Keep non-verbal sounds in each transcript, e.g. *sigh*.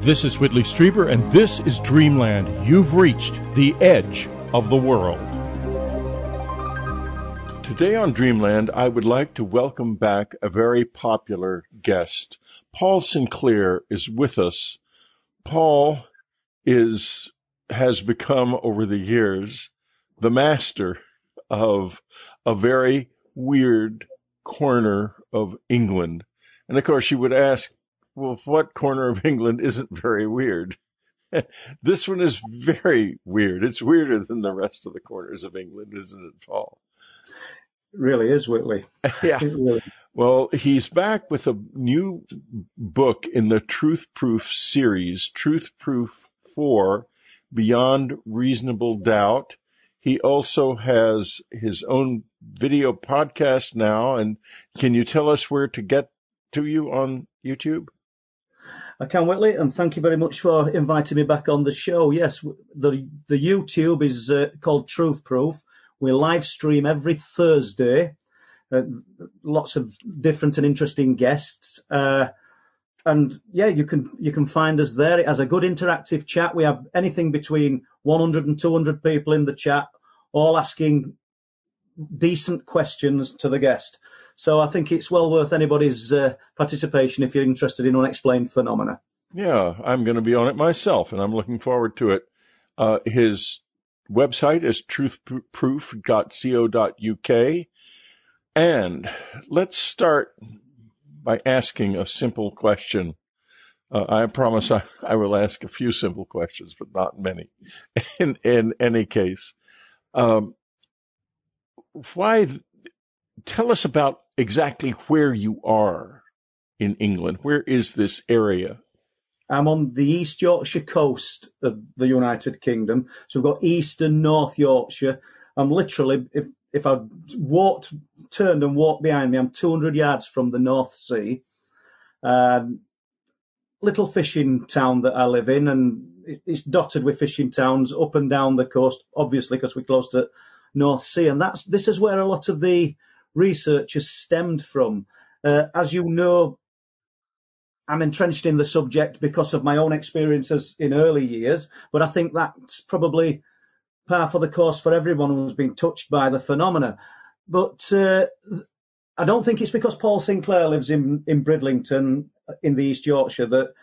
This is Whitley Strieber, and this is Dreamland. You've reached the edge of the world. Today on Dreamland, I would like to welcome back a very popular guest. Paul Sinclair is with us. Paul is has become over the years the master of a very weird corner of England. And of course, you would ask, well, what corner of England isn't very weird? *laughs* this one is very weird. It's weirder than the rest of the corners of England, isn't it, Paul? It really is, Whitley. *laughs* yeah. Really. Well, he's back with a new book in the Truth Proof series, Truth Proof 4 Beyond Reasonable Doubt. He also has his own video podcast now. And can you tell us where to get to you on YouTube? I can't Whitley, and thank you very much for inviting me back on the show. Yes, the the YouTube is uh, called Truth Proof. We live stream every Thursday. Uh, lots of different and interesting guests. Uh, and yeah, you can you can find us there. It has a good interactive chat. We have anything between 100 and 200 people in the chat, all asking decent questions to the guest. So I think it's well worth anybody's uh, participation if you're interested in unexplained phenomena. Yeah, I'm going to be on it myself, and I'm looking forward to it. Uh, his website is truthproof.co.uk. And let's start by asking a simple question. Uh, I promise I, I, will ask a few simple questions, but not many. *laughs* In in any case, um, why? Tell us about exactly where you are in England. Where is this area? I'm on the East Yorkshire coast of the United Kingdom. So we've got East and North Yorkshire. I'm literally, if, if I walked, turned and walked behind me, I'm 200 yards from the North Sea. Uh, little fishing town that I live in, and it's dotted with fishing towns up and down the coast, obviously, because we're close to North Sea. And that's, this is where a lot of the research has stemmed from. Uh, as you know, I'm entrenched in the subject because of my own experiences in early years, but I think that's probably par for the course for everyone who's been touched by the phenomena. But uh, I don't think it's because Paul Sinclair lives in, in Bridlington in the East Yorkshire that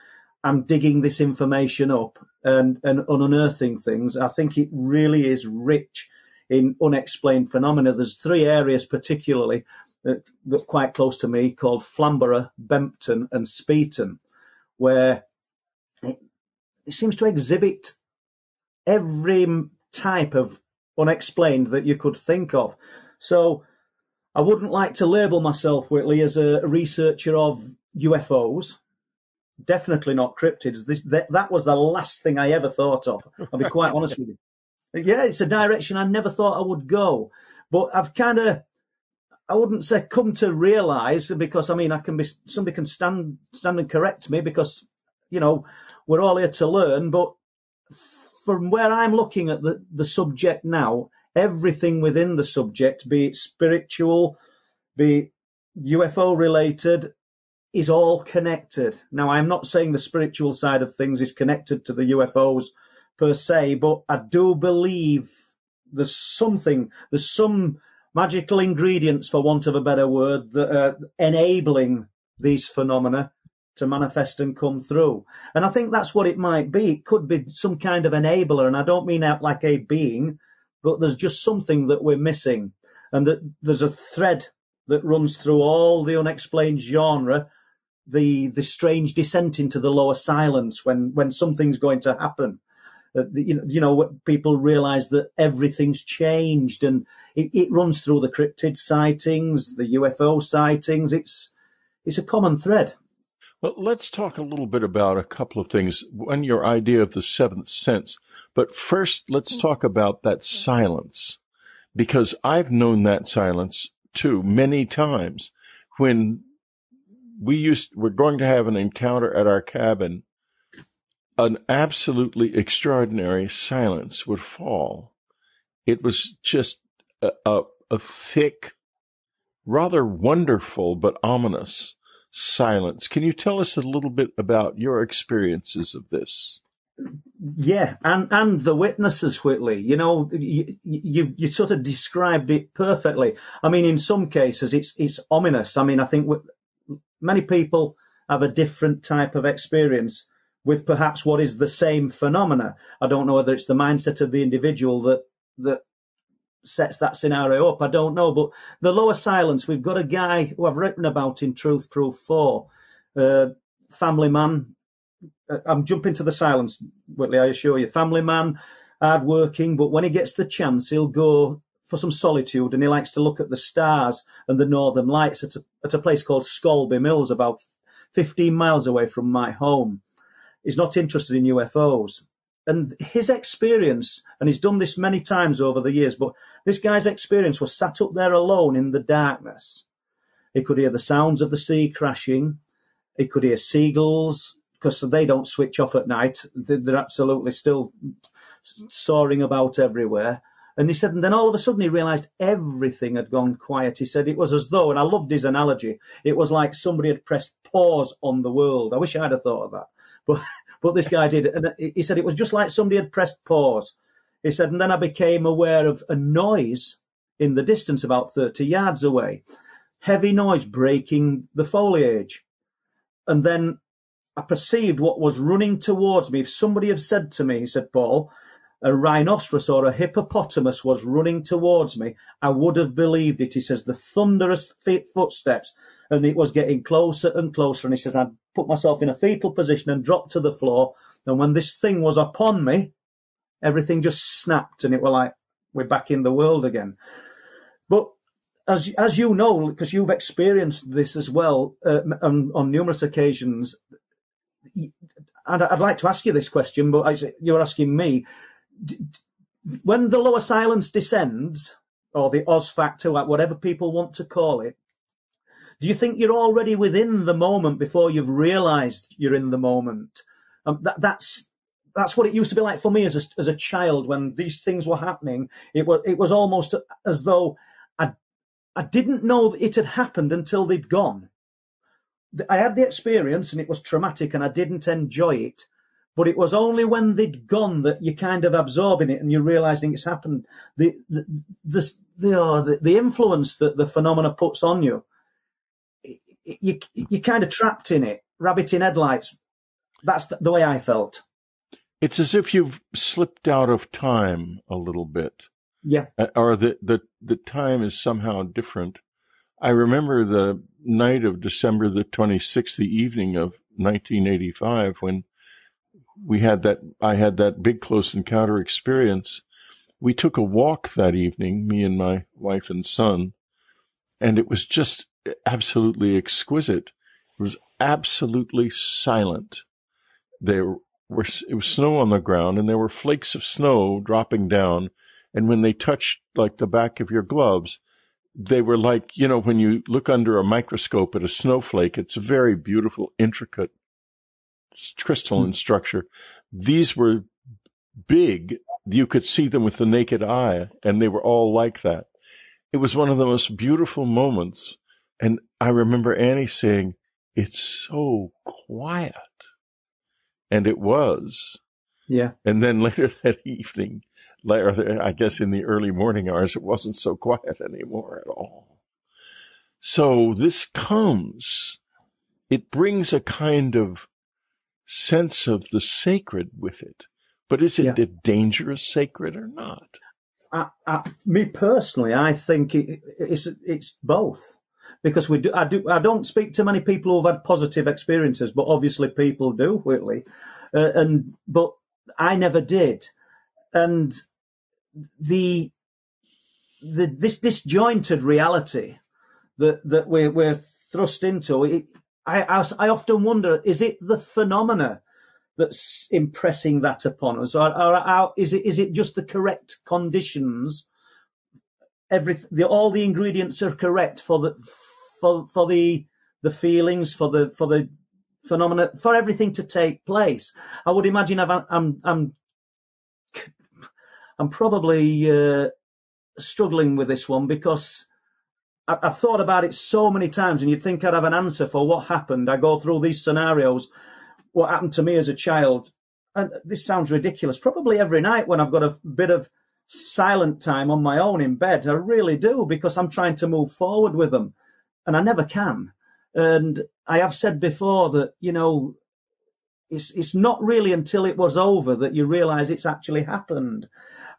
I'm digging this information up and, and unearthing things. I think it really is rich in unexplained phenomena. There's three areas particularly that quite close to me called Flamborough, Bempton, and Speeton, where it, it seems to exhibit every type of unexplained that you could think of. So I wouldn't like to label myself, Whitley, as a researcher of UFOs. Definitely not cryptids. This, that, that was the last thing I ever thought of. I'll be quite honest with you. Yeah, it's a direction I never thought I would go. But I've kind of I wouldn't say come to realise because I mean I can be somebody can stand stand and correct me because you know we're all here to learn. But from where I'm looking at the the subject now, everything within the subject, be it spiritual, be it UFO related, is all connected. Now I'm not saying the spiritual side of things is connected to the UFOs per se, but I do believe there's something, there's some magical ingredients, for want of a better word, that are enabling these phenomena to manifest and come through. And I think that's what it might be. It could be some kind of enabler, and I don't mean out like a being, but there's just something that we're missing, and that there's a thread that runs through all the unexplained genre, the the strange descent into the lower silence when when something's going to happen. Uh, you know, you know, people realise that everything's changed, and it, it runs through the cryptid sightings, the UFO sightings. It's it's a common thread. Well, let's talk a little bit about a couple of things. One, your idea of the seventh sense. But first, let's talk about that silence, because I've known that silence too many times when we used, we're going to have an encounter at our cabin an absolutely extraordinary silence would fall. It was just a, a, a thick, rather wonderful but ominous silence. Can you tell us a little bit about your experiences of this? Yeah, and and the witnesses, Whitley. You know, you, you you sort of described it perfectly. I mean, in some cases, it's it's ominous. I mean, I think many people have a different type of experience with perhaps what is the same phenomena. I don't know whether it's the mindset of the individual that that sets that scenario up. I don't know, but the lower silence. We've got a guy who I've written about in Truth Proof Four, uh, family man. Uh, I'm jumping to the silence, Whitley. I assure you, family man, hard working, but when he gets the chance, he'll go for some solitude, and he likes to look at the stars and the northern lights at a, at a place called Scalby Mills, about 15 miles away from my home. He's not interested in UFOs and his experience, and he's done this many times over the years, but this guy's experience was sat up there alone in the darkness. He could hear the sounds of the sea crashing. He could hear seagulls because they don't switch off at night. They're absolutely still soaring about everywhere. And he said, and then all of a sudden he realized everything had gone quiet. He said it was as though, and I loved his analogy, it was like somebody had pressed pause on the world. I wish I'd have thought of that. But but this guy did. And he said it was just like somebody had pressed pause. He said, and then I became aware of a noise in the distance about 30 yards away. Heavy noise breaking the foliage. And then I perceived what was running towards me. If somebody had said to me, said, Paul, a rhinoceros or a hippopotamus was running towards me, I would have believed it. He says, the thunderous footsteps and it was getting closer and closer. And he says, I put myself in a fetal position and dropped to the floor. And when this thing was upon me, everything just snapped and it were like, we're back in the world again. But as, as you know, because you've experienced this as well uh, on, on, numerous occasions, and I'd like to ask you this question, but you're asking me. When the lower silence descends, or the Oz factor, whatever people want to call it, do you think you're already within the moment before you've realised you're in the moment? Um, that, that's that's what it used to be like for me as a, as a child when these things were happening. It was it was almost as though I I didn't know that it had happened until they'd gone. I had the experience and it was traumatic and I didn't enjoy it. But it was only when they'd gone that you're kind of absorbing it and you're realizing it's happened. The the the, the, oh, the, the influence that the phenomena puts on you you you're kind of trapped in it, rabbit in headlights. That's the, the way I felt. It's as if you've slipped out of time a little bit. Yeah. Uh, or the, the, the time is somehow different. I remember the night of December the 26th, the evening of 1985, when we had that, I had that big close encounter experience. We took a walk that evening, me and my wife and son, and it was just absolutely exquisite. It was absolutely silent. There were, it was snow on the ground and there were flakes of snow dropping down. And when they touched like the back of your gloves, they were like, you know, when you look under a microscope at a snowflake, it's a very beautiful, intricate crystalline structure. These were big. You could see them with the naked eye and they were all like that. It was one of the most beautiful moments and I remember Annie saying, it's so quiet. And it was. Yeah. And then *laughs* later that evening, later, I guess in the early morning hours, it wasn't so quiet anymore at all. So this comes, it brings a kind of sense of the sacred with it. But is it yeah. a dangerous sacred or not? I, I, me personally, I think it, it's it's both because we do. I do. I don't speak to many people who've had positive experiences, but obviously people do, Whitley. Uh, and but I never did, and the the this disjointed reality that that we're we're thrust into. It, I, I I often wonder: is it the phenomena? That's impressing that upon us, or, or, or is it is it just the correct conditions every the, all the ingredients are correct for the for for the the feelings, for the for the phenomena, for everything to take place. I would imagine i am I'm I'm probably uh, struggling with this one because I, I've thought about it so many times, and you'd think I'd have an answer for what happened. I go through these scenarios, what happened to me as a child, and this sounds ridiculous. Probably every night when I've got a bit of silent time on my own in bed, I really do because I'm trying to move forward with them, and I never can. And I have said before that you know it's it's not really until it was over that you realise it's actually happened.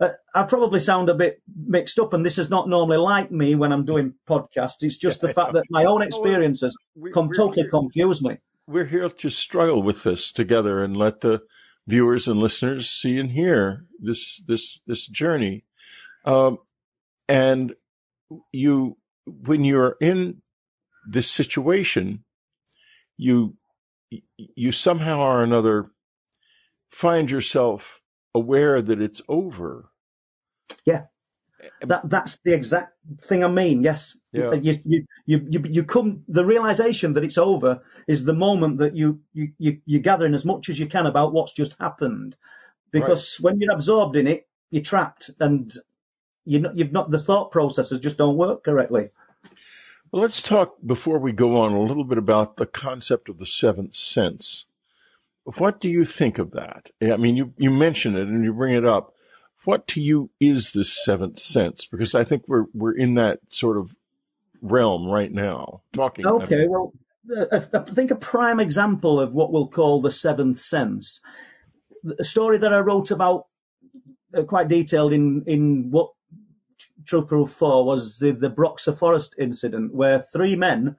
Uh, I probably sound a bit mixed up, and this is not normally like me when I'm doing podcasts. It's just the *laughs* fact that my own experiences come totally confuse me. We're here to struggle with this together and let the viewers and listeners see and hear this this this journey. Um, and you, when you're in this situation, you you somehow or another find yourself aware that it's over. Yeah. Eh, that that's the exact thing I mean. Yes, yeah. you, you you you come. The realization that it's over is the moment that you you you you're gathering as much as you can about what's just happened, because right. when you're absorbed in it, you're trapped, and you know you've not the thought processes just don't work correctly. Well, let's talk before we go on a little bit about the concept of the seventh sense. What do you think of that? I mean, you, you mention it and you bring it up. What to you is this seventh sense? Because I think we're we're in that sort of realm right now. Talking. Okay, well, I think a prime example of what we'll call the seventh sense, a story that I wrote about uh, quite detailed in in what Truth Proof 4 was the, the Broxa Forest incident, where three men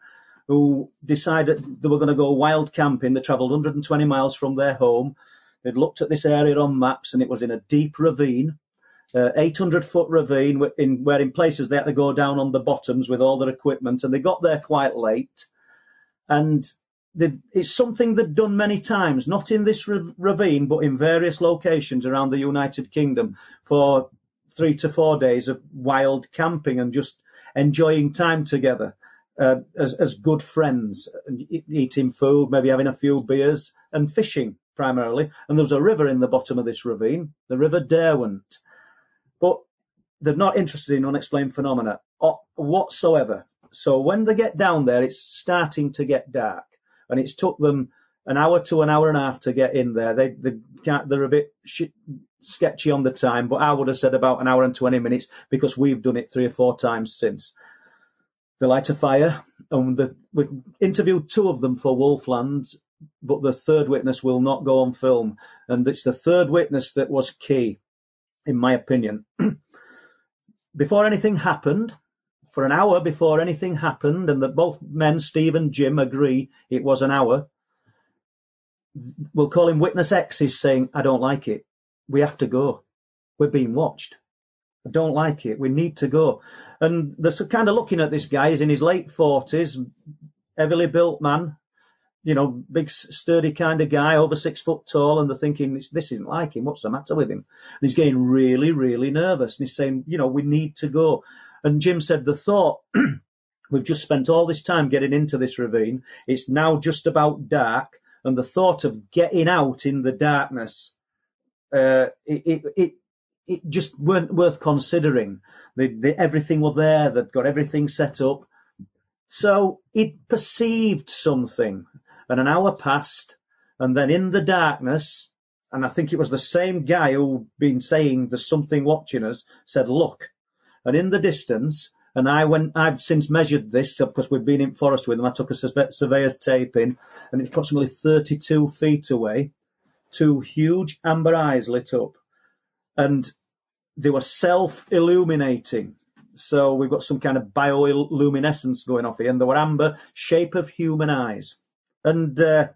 who decided they were going to go wild camping, they travelled 120 miles from their home. They'd looked at this area on maps and it was in a deep ravine, uh, 800 foot ravine, in, where in places they had to go down on the bottoms with all their equipment, and they got there quite late. And it's something they'd done many times, not in this ravine, but in various locations around the United Kingdom for three to four days of wild camping and just enjoying time together uh, as, as good friends, eating food, maybe having a few beers and fishing primarily. And there was a river in the bottom of this ravine, the River Derwent. But they're not interested in unexplained phenomena whatsoever. So when they get down there, it's starting to get dark, and it's took them an hour to an hour and a half to get in there. They, they they're a bit sketchy on the time, but I would have said about an hour and 20 minutes because we've done it three or four times since. They light a fire, and the, we've interviewed two of them for Wolfland, but the third witness will not go on film. And it's the third witness that was key, in my opinion. *clears throat* before anything happened, for an hour before anything happened, and that both men, Steve and Jim, agree it was an hour, we'll call him witness X is saying, I don't like it we have to go. We're being watched. I don't like it. We need to go. And they're kind of looking at this guy. He's in his late forties, heavily built man, you know, big sturdy kind of guy, over six foot tall, and they're thinking this isn't like him. What's the matter with him? And he's getting really, really nervous, and he's saying, you know, we need to go. And Jim said the thought. *clears throat* We've just spent all this time getting into this ravine. It's now just about dark, and the thought of getting out in the darkness uh, it, it, it just weren't worth considering. The, the, everything were there, they'd got everything set up. So it perceived something, and an hour passed, and then in the darkness, and I think it was the same guy who'd been saying there's something watching us, said, look. And in the distance, and I went, I've since measured this because we've been in forest with them. I took a surveyor's tape in, and it's approximately 32 feet away two huge amber eyes lit up and they were self illuminating. So we've got some kind of bioluminescence going off here, and they were amber, shape of human eyes. And uh,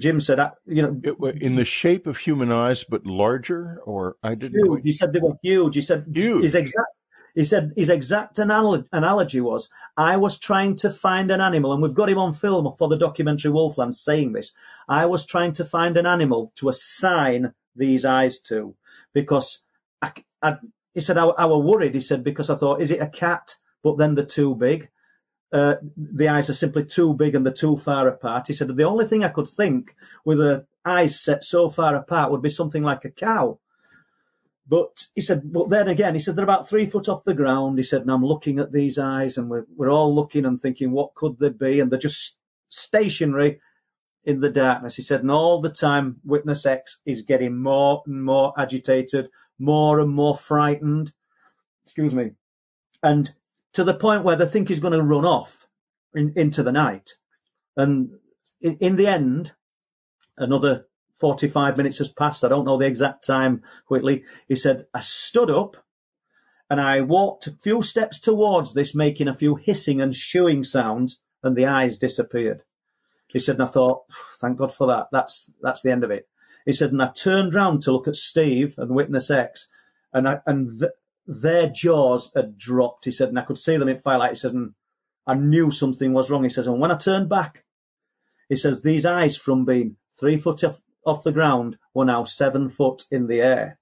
Jim said, uh, you know, it, in the shape of human eyes, but larger, or I didn't. Huge. Quite... He said they were huge. He said huge. His exact he said his exact analogy was, I was trying to find an animal, and we've got him on film for the documentary Wolfland saying this. I was trying to find an animal to assign these eyes to because I, I, he said I, I was worried. He said because I thought, is it a cat? But then they're too big. Uh, the eyes are simply too big and they're too far apart. He said the only thing I could think with the eyes set so far apart would be something like a cow. but he said, but then again, he said they're about three foot off the ground. He said, and I'm looking at these eyes, and we're we're all looking and thinking, what could they be? And they're just stationary in the darkness. He said, and all the time, witness X is getting more and more agitated, more and more frightened. Excuse me, and to the point where they think he's going to run off in, into the night. And in, in the end, another 45 minutes has passed. I don't know the exact time, Whitley. He said, I stood up and I walked a few steps towards this, making a few hissing and shooing sounds, and the eyes disappeared. He said, and I thought, thank God for that. That's, that's the end of it. He said, and I turned round to look at Steve and Witness X, and I, and th- their jaws had dropped. He said, and I could see them in firelight. He said, and I knew something was wrong. He says, and when I turned back, he says, these eyes from being three foot off, off the ground were now seven foot in the air.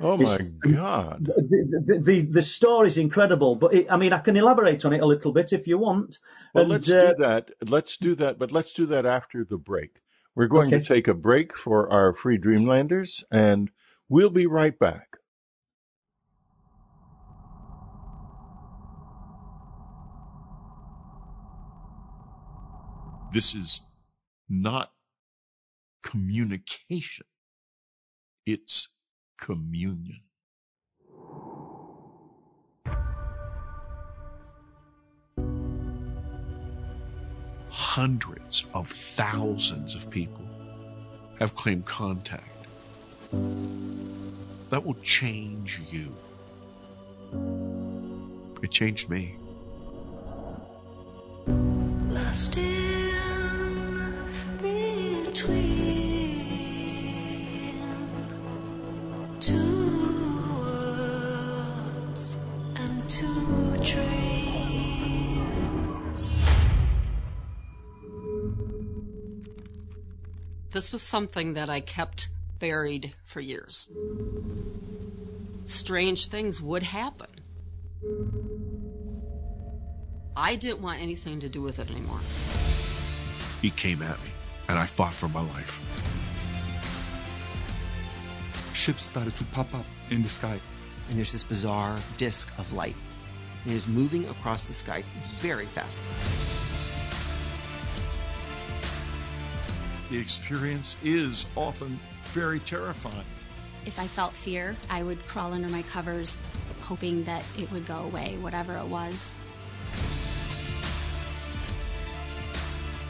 Oh my God! The, the, the, the story is incredible, but it, I mean, I can elaborate on it a little bit if you want. Well, and, let's uh, do that. Let's do that, but let's do that after the break. We're going okay. to take a break for our free Dreamlanders, and we'll be right back. This is not communication. It's communion. Hundreds of thousands of people have claimed contact. That will change you. It changed me. Lost This was something that I kept buried for years. Strange things would happen. I didn't want anything to do with it anymore. He came at me, and I fought for my life. Ships started to pop up in the sky. And there's this bizarre disk of light. It is moving across the sky very fast. the experience is often very terrifying. If I felt fear, I would crawl under my covers, hoping that it would go away, whatever it was.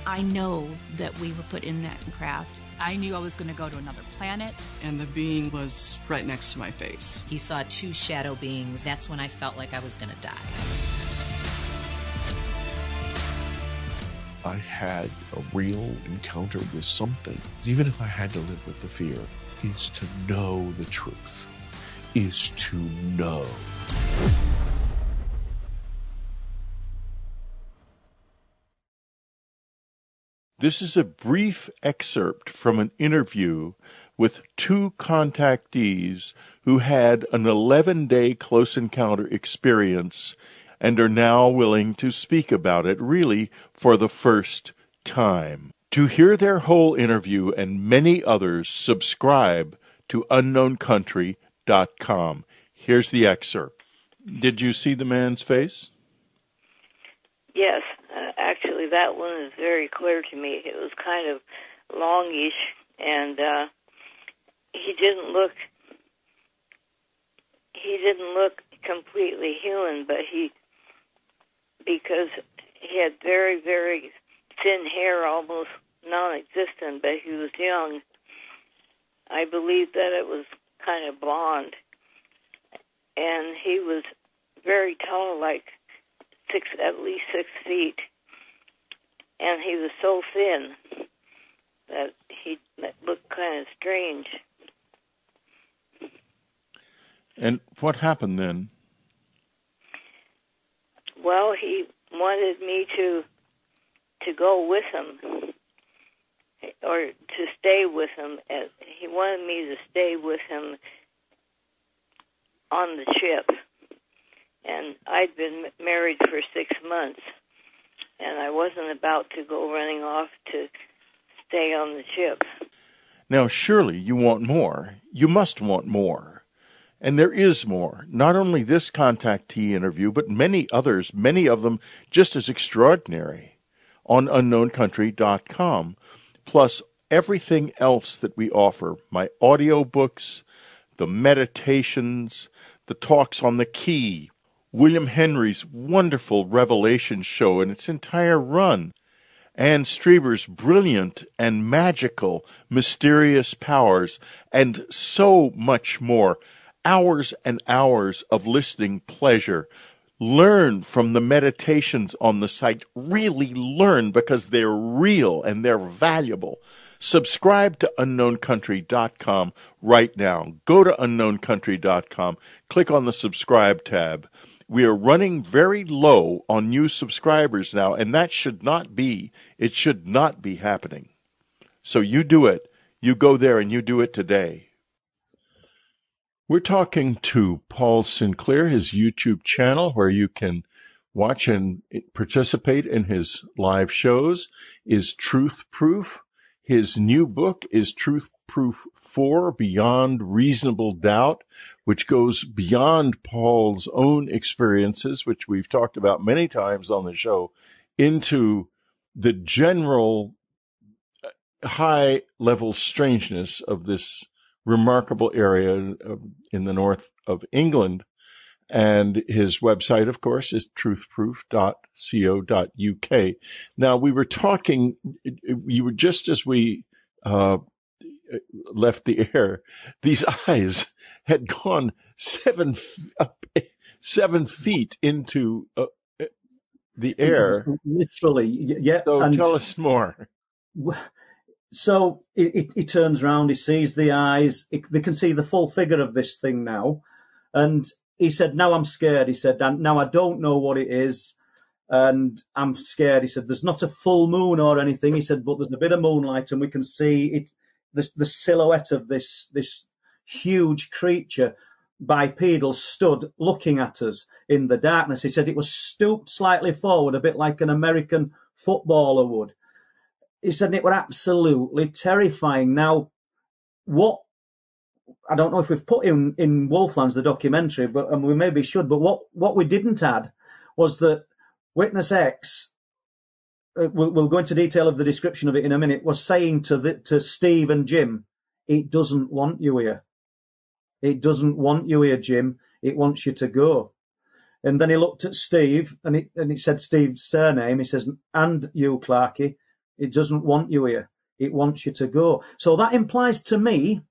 I know that we were put in that craft. I knew I was going to go to another planet. And the being was right next to my face. He saw two shadow beings. That's when I felt like I was going to die. I had a real encounter with something, even if I had to live with the fear, is to know the truth, is to know. This is a brief excerpt from an interview with two contactees who had an 11 day close encounter experience and are now willing to speak about it really for the first time. To hear their whole interview and many others, subscribe to unknowncountry.com. Here's the excerpt. Did you see the man's face? Yes, that one is very clear to me. It was kind of longish, and uh, he didn't look. He didn't look completely human, but he because he had very, very thin hair, almost non existent, but he was young. I believe that it was kind of blonde. And he was very tall, like six, at least six feet. And he was so thin that he looked kind of strange. And what happened then? Well, he wanted me to to go with him or to stay with him. He wanted me to stay with him on the ship. And I'd been married for six months, and I wasn't about to go running off to stay on the ship. Now, surely you want more. You must want more. And there is more. Not only this contactee interview, but many others, many of them just as extraordinary on unknowncountry.com. Plus everything else that we offer my audiobooks, the meditations, the talks on the key, William Henry's wonderful Revelation show and its entire run, Anne Strieber's brilliant and magical mysterious powers, and so much more. Hours and hours of listening pleasure. Learn from the meditations on the site. Really learn because they're real and they're valuable. Subscribe to unknowncountry.com right now. Go to unknowncountry.com, click on the subscribe tab. We are running very low on new subscribers now, and that should not be. It should not be happening. So you do it. You go there and you do it today. We're talking to Paul Sinclair, his YouTube channel, where you can watch and participate in his live shows, is Truth Proof. His new book is Truth Proof 4 Beyond Reasonable Doubt, which goes beyond Paul's own experiences, which we've talked about many times on the show, into the general uh, high level strangeness of this remarkable area in the north of England. And his website, of course, is truthproof.co.uk. Now, we were talking, you were just as we uh, left the air, these *laughs* eyes had gone seven up, seven feet into uh, the air. Literally, yeah. So tell us more. So he, he, turns around, he sees the eyes, he, they can see the full figure of this thing now, and he said, "Now I'm scared." He said, "Now I don't know what it is." and I'm scared. He said, "There's not a full moon or anything." He said, "But there's a bit of moonlight, and we can see it, the, the silhouette of this this huge creature, bipedal, stood looking at us in the darkness." He said it was stooped slightly forward, a bit like an American footballer would. He said it were absolutely terrifying. Now, what I don't know if we've put in in Wolflands the documentary, but and we maybe should. But what what we didn't add was that Witness X, uh, we'll, we'll, go into detail of the description of it in a minute, was saying to the, to Steve and Jim, it doesn't want you here. It doesn't want you here, Jim. It wants you to go. And then he looked at Steve and it, and it said Steve's surname. He says, and you, Clarky, it doesn't want you here. It wants you to go. So that implies to me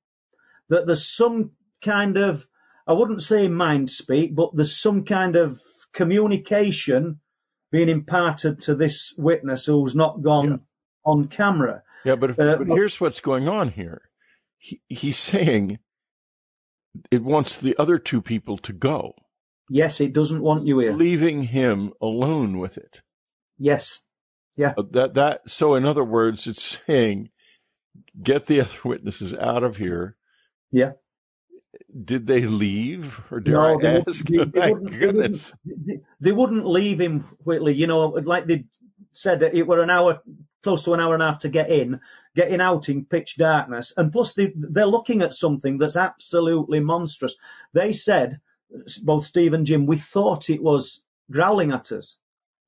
that there's some kind of, I wouldn't say mind speak, but there's some kind of communication being imparted to this witness who's not gone yeah. on camera. Yeah, but, uh, but here's what's going on here. He, he's saying it wants the other two people to go. Yes, it doesn't want you here. Leaving him alone with it. Yes. Yeah. Uh, that that so in other words it's *laughs* saying get the other witnesses out of here. Yeah did they leave, or dare no, I ask? They, they, *laughs* My goodness, they, they, wouldn't leave him, Whitley. You know, like they said that it were an hour, close to an hour and a half to get in, getting out in pitch darkness, and plus they, they're looking at something that's absolutely monstrous. They said, both Steve and Jim, we thought it was growling at us,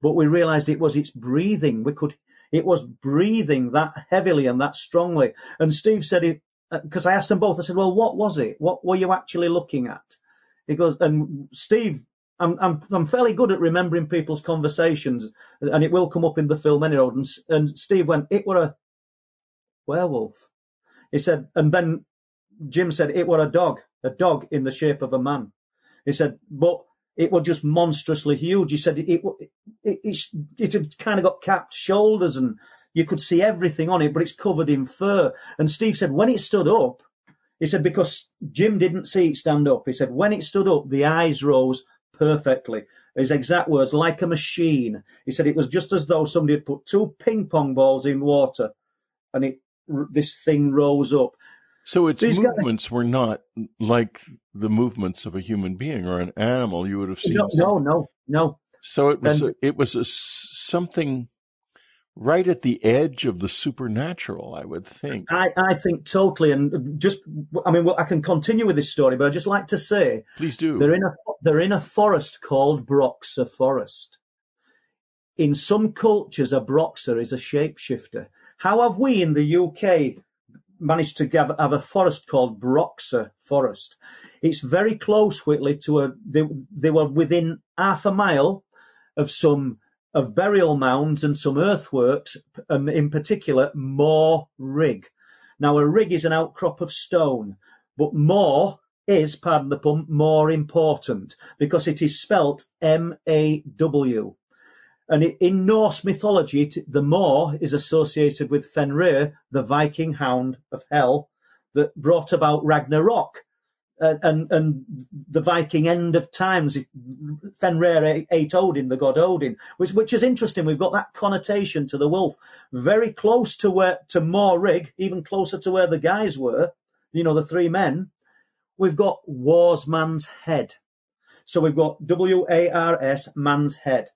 but we realised it was its breathing. We could it was breathing that heavily and that strongly. And Steve said it, because uh, I asked them both. I said, "Well, what was it? What were you actually looking at?" He goes, and Steve, I'm I'm I'm fairly good at remembering people's conversations, and it will come up in the film anyhow. And, and Steve went, "It were a werewolf." He said, and then Jim said, "It were a dog, a dog in the shape of a man." He said, but it was just monstrously huge. He said it it, it, it, it had kind of got capped shoulders and you could see everything on it, but it's covered in fur. And Steve said when it stood up, he said because Jim didn't see it stand up. He said when it stood up, the eyes rose perfectly. His exact words, like a machine. He said it was just as though somebody had put two ping pong balls in water, and it this thing rose up. So its These movements guys, were not like the movements of a human being or an animal. You would have seen. No, no, no, no. So it was. And, a, it was a, something right at the edge of the supernatural, I would think. I, I think totally, and just I mean, well, I can continue with this story, but I'd just like to say, please do. They're in a they're in a forest called Broxa Forest. In some cultures, a Broxa is a shapeshifter. How have we in the UK managed to have, have a forest called Broxa Forest? It's very close, Whitley, to a they, they were within half a mile of some of burial mounds and some earthworks, um, in particular Maw Rig. Now, a rig is an outcrop of stone, but more is, pardon the pun, more important because it is spelt M-A-W. And in Norse mythology, the Maw is associated with Fenrir, the Viking hound of hell that brought about Ragnarok, and and the Viking end of times, Fenrir ate Odin, the god Odin, which which is interesting. We've got that connotation to the wolf, very close to where to Rig, even closer to where the guys were. You know, the three men. We've got War's man's head. So we've got W A R S man's head.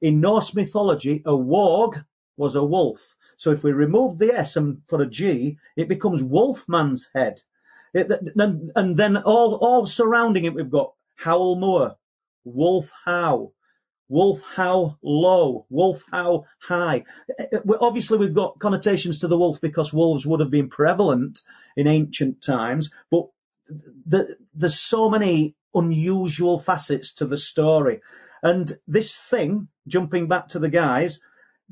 In Norse mythology, a warg was a wolf. So if we remove the S and put a G, it becomes Wolfman's head. And, and then all, all surrounding it, we've got Howl Moor, Wolf How, Wolf How Low, Wolf How High. Eh, eh, obviously, we've got connotations to the wolf because wolves would have been prevalent in ancient times, but the, there's so many unusual facets to the story. And this thing, jumping back to the guys,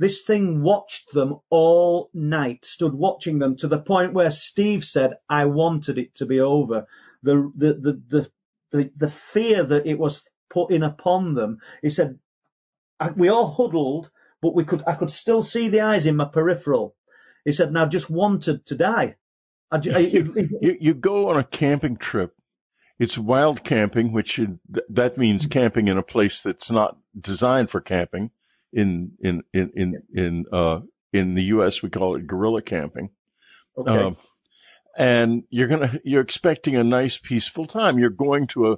this thing watched them all night, stood watching them to the point where Steve said, I wanted it to be over. The, the, the, the, the, the fear that it was putting upon them. He said, we all huddled, but we could, I could still see the eyes in my peripheral. He said, and I just wanted to die. I, I, you, you, you go on a camping trip. It's wild camping, which should, that means camping in a place that's not designed for camping in in in in in uh, in the U.S. we call it guerrilla camping. Okay. Um, and you're gonna you're expecting a nice peaceful time. You're going to a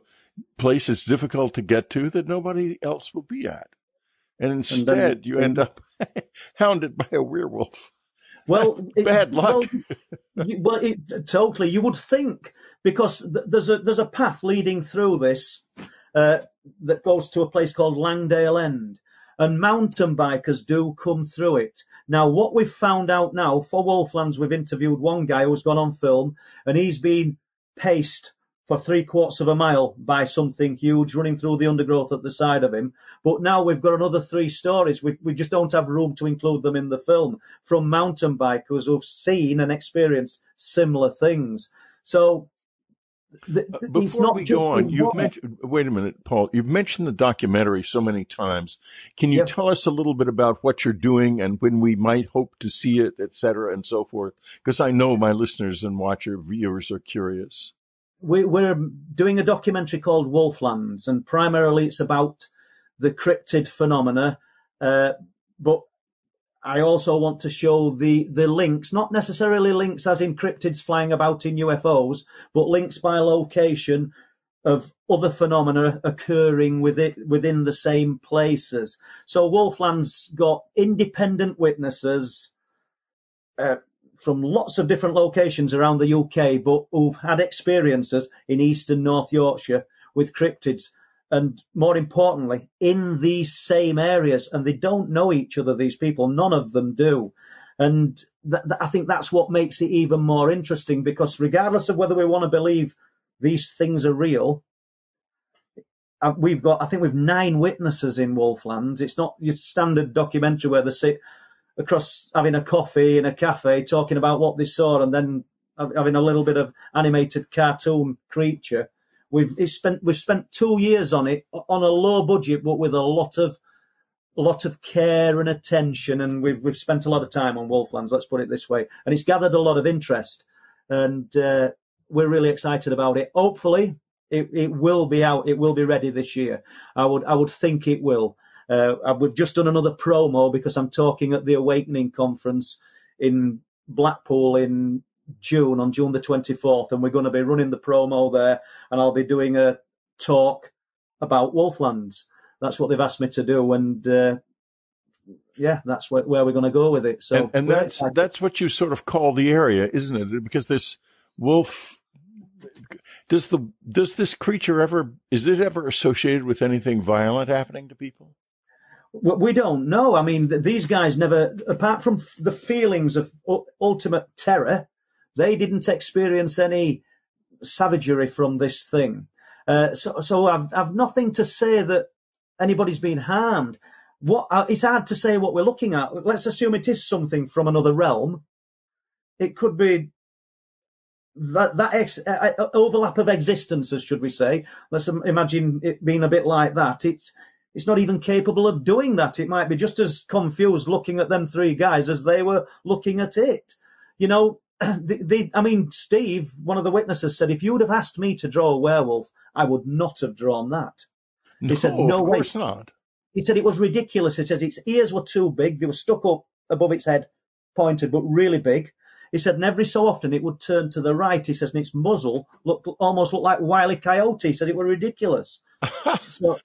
place that's difficult to get to that nobody else will be at, and instead and then, you end up *laughs* hounded by a werewolf. Well, *laughs* bad it, luck. Well, you, well it, totally. You would think because th- there's a there's a path leading through this uh, that goes to a place called Langdale End, and mountain bikers do come through it. Now, what we've found out now for Wolflands, we've interviewed one guy who's gone on film and he's been paced for three quarters of a mile by something huge running through the undergrowth at the side of him. But now we've got another three stories. We, we just don't have room to include them in the film from mountain bikers who've seen and experienced similar things. So the, uh, Before we go on, you've mentioned. Wait a minute, Paul. You've mentioned the documentary so many times. Can you yep. tell us a little bit about what you're doing and when we might hope to see it, et cetera, and so forth? Because I know my listeners and watcher viewers are curious. We, we're doing a documentary called Wolflands, and primarily it's about the cryptid phenomena. Uh, but I also want to show the, the links, not necessarily links as cryptids flying about in UFOs, but links by location of other phenomena occurring within, within the same places. So Wolfland's got independent witnesses uh, from lots of different locations around the UK, but who've had experiences in Eastern North Yorkshire with cryptids and more importantly, in these same areas, and they don't know each other. These people, none of them do, and th- th- I think that's what makes it even more interesting. Because regardless of whether we want to believe these things are real, uh, we've got, I think, we've nine witnesses in Wolflands. It's not your standard documentary where they sit across having a coffee in a cafe talking about what they saw, and then having a little bit of animated cartoon creature We've spent we've spent two years on it on a low budget, but with a lot of a lot of care and attention, and we've we've spent a lot of time on Wolflands. Let's put it this way, and it's gathered a lot of interest, and uh, we're really excited about it. Hopefully, it, it will be out. It will be ready this year. I would I would think it will. Uh, we've just done another promo because I'm talking at the Awakening conference in Blackpool in June, on June the 24th, and we're going to be running the promo there, and I'll be doing a talk about Wolflands. That's what they've asked me to do, and uh, yeah, that's where, where we're going to go with it. So, and, and that's that's what you sort of call the area, isn't it? Because this wolf does the does this creature ever is it ever associated with anything violent happening to people? We don't know. I mean, these guys never, apart from the feelings of ultimate terror, they didn't experience any savagery from this thing. Uh, so, so I've, I've nothing to say that anybody's been harmed. What uh, it's hard to say what we're looking at. Let's assume it is something from another realm. It could be that that ex, uh, uh overlap of existences, should we say? Let's imagine it being a bit like that. It's it's not even capable of doing that. It might be just as confused looking at them three guys as they were looking at it. You know, *clears throat* the, the, I mean, Steve, one of the witnesses, said if you would have asked me to draw a werewolf, I would not have drawn that. He no, said, "No, of course way. not." He said it was ridiculous. He says its ears were too big; they were stuck up above its head, pointed, but really big. He said, and every so often it would turn to the right. He says, and its muzzle looked almost looked like Wiley Coyote. He said it were ridiculous. *laughs* so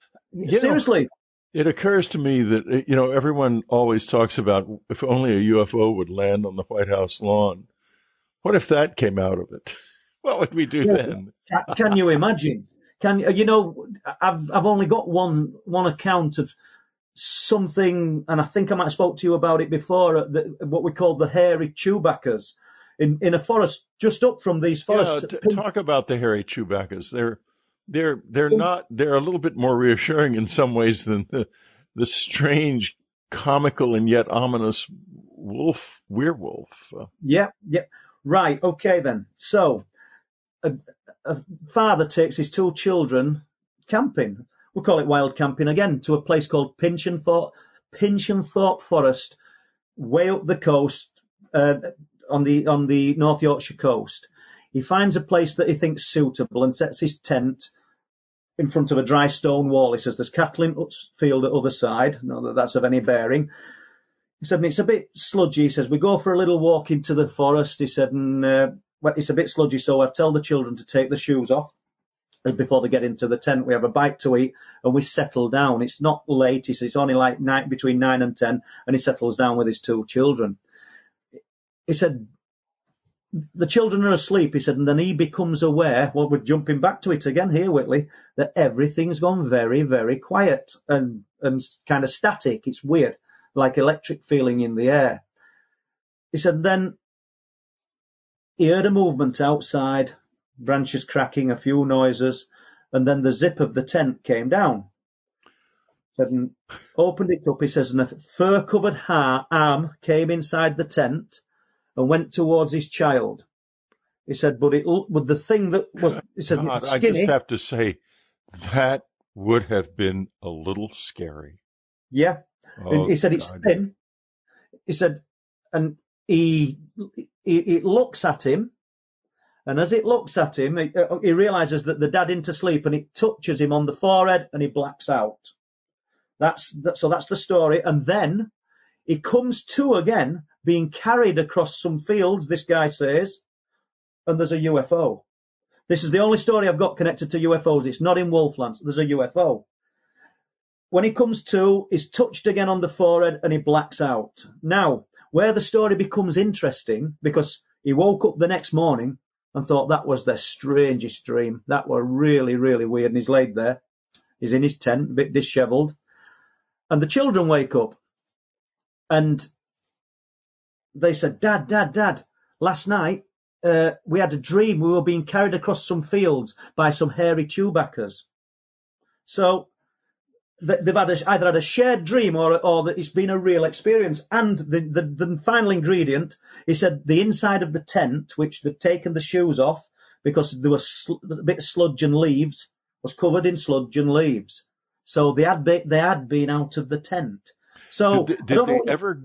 seriously, know, it occurs to me that you know everyone always talks about if only a UFO would land on the White House lawn. What if that came out of it? *laughs* What would we do yeah, then? can you imagine? Can you know? I've I've only got one one account of something, and I think I might have spoke to you about it before. Uh, the, what we call the hairy Chewbaccas in in a forest just up from these forests. Yeah, t- talk about the hairy Chewbaccas. They're they're they're not they're a little bit more reassuring in some ways than the the strange, comical and yet ominous wolf werewolf. Yeah, yeah. Right. Okay then. So a, a father takes his two children camping. We'll call it wild camping again to a place called Pinchinthorpe, Pinchinthorpe Forest, way up the coast uh, on the on the North Yorkshire coast. He finds a place that he thinks suitable and sets his tent in front of a dry stone wall. He says there's cattle in field at other side. Not that that's of any bearing. He said, it's a bit sludgy. He says, we go for a little walk into the forest. He said, and uh, it's a bit sludgy, so I tell the children to take the shoes off before they get into the tent. We have a bite to eat and we settle down. It's not late. He says it's only like night between nine and ten, and he settles down with his two children. He said the children are asleep. He said, and then he becomes aware. Well, we're jumping back to it again here, Whitley. That everything's gone very, very quiet and and kind of static. It's weird, like electric feeling in the air. He said, then he heard a movement outside, branches cracking, a few noises, and then the zip of the tent came down. And opened it up, he says, and a fur covered arm came inside the tent and went towards his child. He said, but it, but the thing that was, he said, God, skinny. I just have to say, that would have been a little scary. Yeah. Oh, he said, it's God. thin. He said, and he, it looks at him, and as it looks at him, he, uh, he realizes that the dad into sleep, and it touches him on the forehead, and he blacks out. That's that, so. That's the story, and then he comes to again, being carried across some fields. This guy says, and there's a UFO. This is the only story I've got connected to UFOs. It's not in Wolflands. There's a UFO. When he comes to, he's touched again on the forehead and he blacks out. Now, where the story becomes interesting because he woke up the next morning and thought that was the strangest dream. That were really, really weird. And he's laid there. He's in his tent, a bit dishevelled. And the children wake up and they said, Dad, Dad, Dad, last night uh, we had a dream. We were being carried across some fields by some hairy Chewbaccas. So they've had a, either had a shared dream or, or that it's been a real experience. And the, the, the final ingredient, he said the inside of the tent, which they'd taken the shoes off because there was sl- a bit of sludge and leaves, was covered in sludge and leaves. So they had be, they had been out of the tent. So did, did they ever?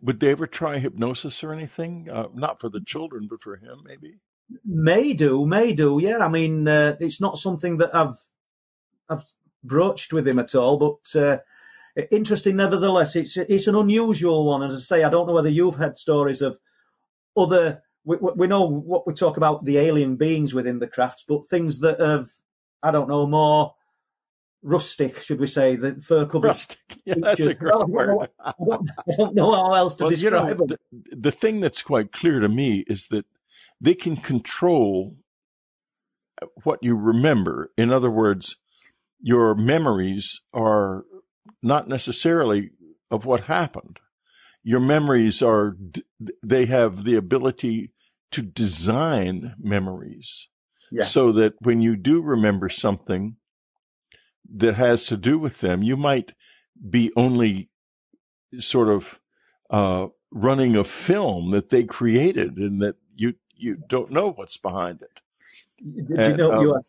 Would they ever try hypnosis or anything? Uh, not for the children, but for him, maybe. May do, may do. Yeah, I mean, uh, it's not something that I've I've broached with him at all, but uh, interesting nevertheless. It's it's an unusual one, as I say. I don't know whether you've had stories of other. We, we know what we talk about the alien beings within the crafts, but things that have I don't know more rustic, should we say, the fur covered. Rustic. *laughs* Yeah, that's a great Well, word. I don't, I don't know how else to Well, you know, describe the, the thing that's quite clear to me is that they can control what you remember. In other words, your memories are not necessarily of what happened. Your memories are, they have the ability to design memories Yeah. so that when you do remember something that has to do with them, you might be only sort of uh, running a film that they created and that you you don't know what's behind it. Did you know um, you are,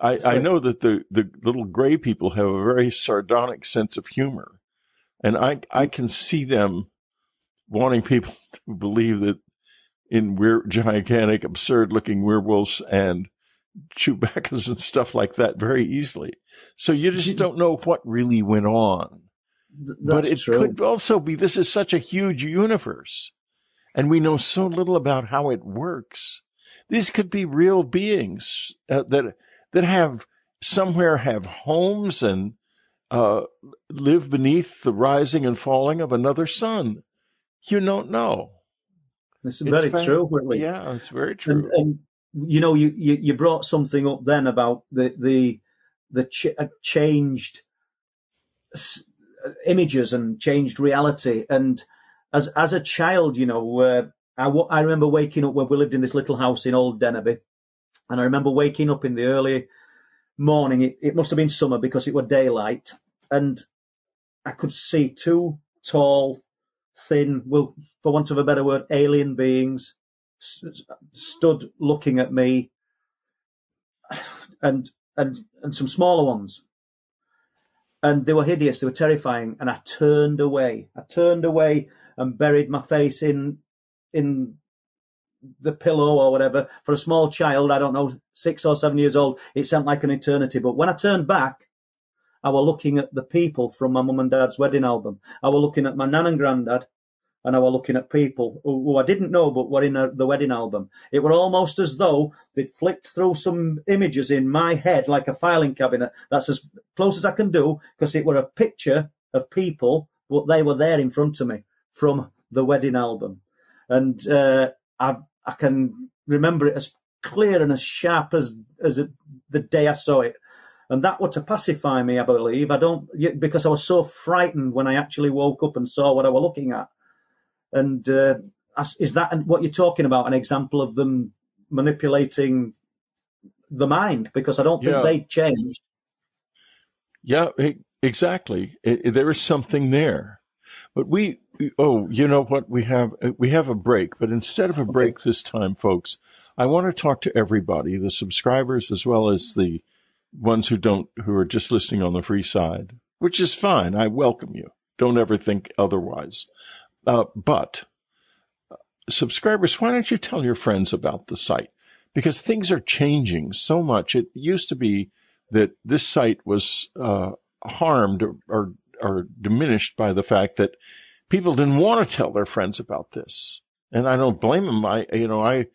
I, I know that the, the little gray people have a very sardonic sense of humor. And I, I can see them wanting people *laughs* to believe that in weir gigantic, absurd looking werewolves and Chewbacca's and stuff like that very easily. So you just don't know what really went on. th- but it true. could also be this is such a huge universe and we know so little about how it works. These could be real beings uh, that that have somewhere have homes and uh, live beneath the rising and falling of another sun. You don't know. It's It's very fa- true, Whitley. Yeah, it's very true. And, and you know, you, you, you brought something up then about the the the ch- uh, changed s- uh, images and changed reality. And as as a child, you know, uh, I I remember waking up when we lived in this little house in Old Denaby, and I remember waking up in the early morning. It, it must have been summer because it was daylight, and I could see two tall, thin, well, for want of a better word, alien beings s- stood looking at me, and and and some smaller ones, and they were hideous. They were terrifying, and I turned away. I turned away and buried my face in in the pillow or whatever. For a small child, I don't know, six or seven years old, it sounded like an eternity. But when I turned back, I was looking at the people from my mum and dad's wedding album. I was looking at my nan and granddad, and I was looking at people who, who I didn't know but were in a, the wedding album. It were almost as though they'd flicked through some images in my head like a filing cabinet. That's as close as I can do because it were a picture of people, but they were there in front of me from the wedding album. And uh, I, I can remember it as clear and as sharp as, as it, the day I saw it. And that was to pacify me, I believe. I don't, because I was so frightened when I actually woke up and saw what I was looking at. And uh, is that what you're talking about? An example of them manipulating the mind? Because I don't think Yeah. they changed. Yeah, exactly. I- I- there is something there. But we, oh, you know what? We have, we have a break, but instead of a break this time, folks, I want to talk to everybody, the subscribers as well as the ones who don't, who are just listening on the free side, which is fine. I welcome you. Don't ever think otherwise. Uh, but uh, subscribers, why don't you tell your friends about the site? Because things are changing so much. It used to be that this site was uh, harmed or, or, or diminished by the fact that people didn't want to tell their friends about this. And I don't blame them. I, you know, I,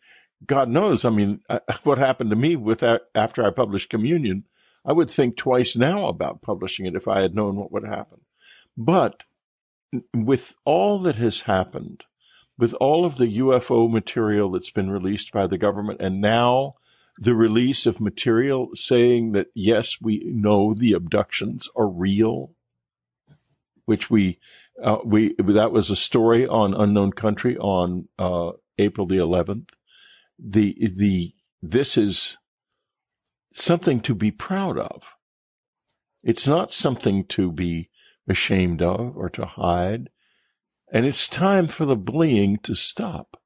God knows, I mean, I, *laughs* what happened to me with that after I published Communion, I would think twice now about publishing it if I had known what would happen. But with all that has happened, with all of the UFO material that's been released by the government, and now the release of material saying that yes, we know the abductions are real, which we uh, we that was a story on Unknown Country on uh, April the 11th. The the this is something to be proud of. It's not something to be ashamed of or to hide. And it's time for the bullying to stop.